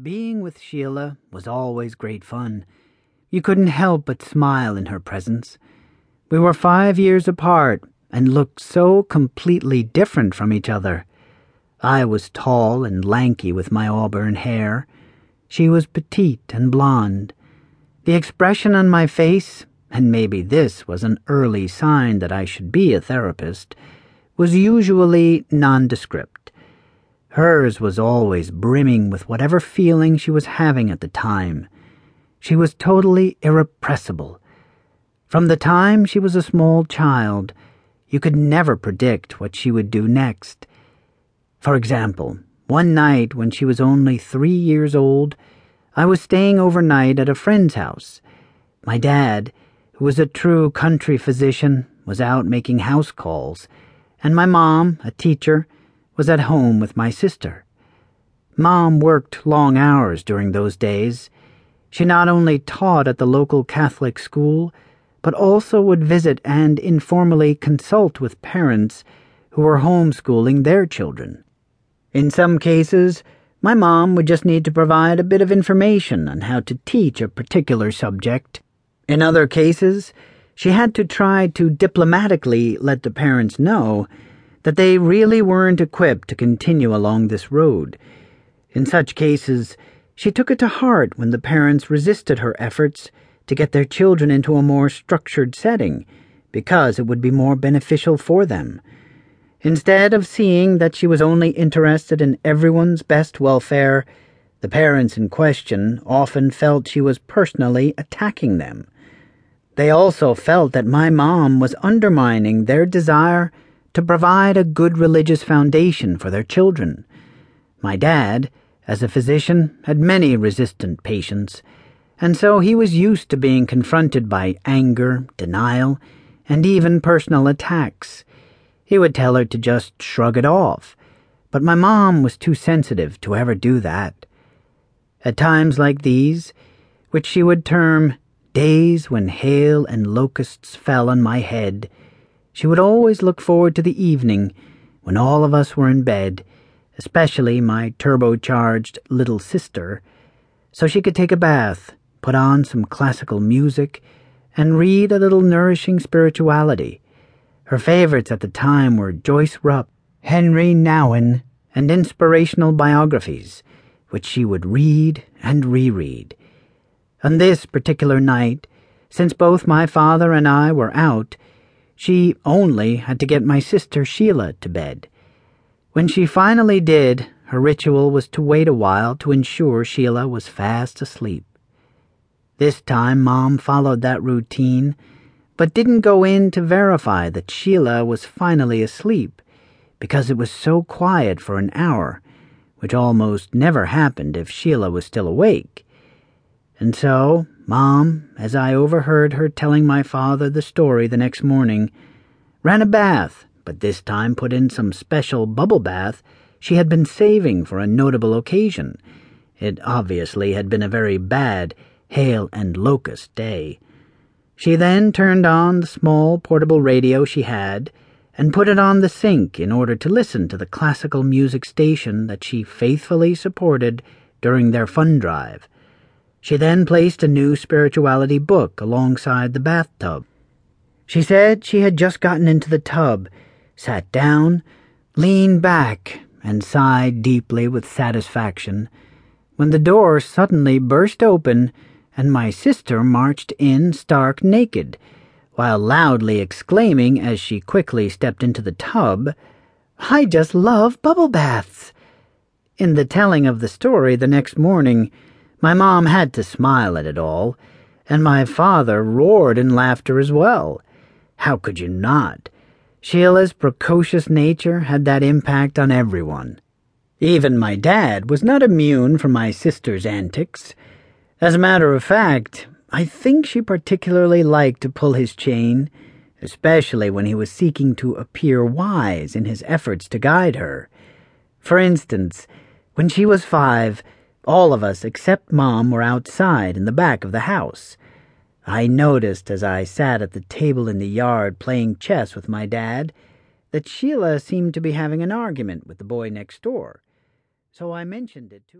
Being with Sheila was always great fun. You couldn't help but smile in her presence. We were five years apart and looked so completely different from each other. I was tall and lanky with my auburn hair. She was petite and blonde. The expression on my face, and maybe this was an early sign that I should be a therapist, was usually nondescript. Hers was always brimming with whatever feeling she was having at the time. She was totally irrepressible. From the time she was a small child, you could never predict what she would do next. For example, one night when she was only three years old, I was staying overnight at a friend's house. My dad, who was a true country physician, was out making house calls, and my mom, a teacher, was at home with my sister. Mom worked long hours during those days. She not only taught at the local Catholic school, but also would visit and informally consult with parents who were homeschooling their children. In some cases, my mom would just need to provide a bit of information on how to teach a particular subject. In other cases, she had to try to diplomatically let the parents know that they really weren't equipped to continue along this road. In such cases, she took it to heart when the parents resisted her efforts to get their children into a more structured setting, because it would be more beneficial for them. Instead of seeing that she was only interested in everyone's best welfare, the parents in question often felt she was personally attacking them. They also felt that my mom was undermining their desire to provide a good religious foundation for their children. My dad, as a physician, had many resistant patients, and so he was used to being confronted by anger, denial, and even personal attacks. He would tell her to just shrug it off, but my mom was too sensitive to ever do that. At times like these, which she would term days when hail and locusts fell on my head, she would always look forward to the evening when all of us were in bed, especially my turbocharged little sister, so she could take a bath, put on some classical music, and read a little nourishing spirituality. Her favorites at the time were Joyce Rupp, Henri Nouwen, and inspirational biographies, which she would read and reread. On this particular night, since both my father and I were out, she only had to get my sister Sheila to bed. When she finally did, her ritual was to wait a while to ensure Sheila was fast asleep. This time, Mom followed that routine, but didn't go in to verify that Sheila was finally asleep, because it was so quiet for an hour, which almost never happened if Sheila was still awake. And so, Mom, as I overheard her telling my father the story the next morning, ran a bath, but this time put in some special bubble bath she had been saving for a notable occasion. It obviously had been a very bad hail and locust day. She then turned on the small portable radio she had and put it on the sink in order to listen to the classical music station that she faithfully supported during their fund drive. She then placed a new spirituality book alongside the bathtub. She said she had just gotten into the tub, sat down, leaned back, and sighed deeply with satisfaction when the door suddenly burst open and my sister marched in stark naked, while loudly exclaiming as she quickly stepped into the tub, I just love bubble baths. In the telling of the story the next morning, my mom had to smile at it all, and my father roared in laughter as well. How could you not? Sheila's precocious nature had that impact on everyone. Even my dad was not immune from my sister's antics. As a matter of fact, I think she particularly liked to pull his chain, especially when he was seeking to appear wise in his efforts to guide her. For instance, when she was five, all of us except Mom were outside in the back of the house. I noticed as I sat at the table in the yard playing chess with my dad that Sheila seemed to be having an argument with the boy next door, so I mentioned it to.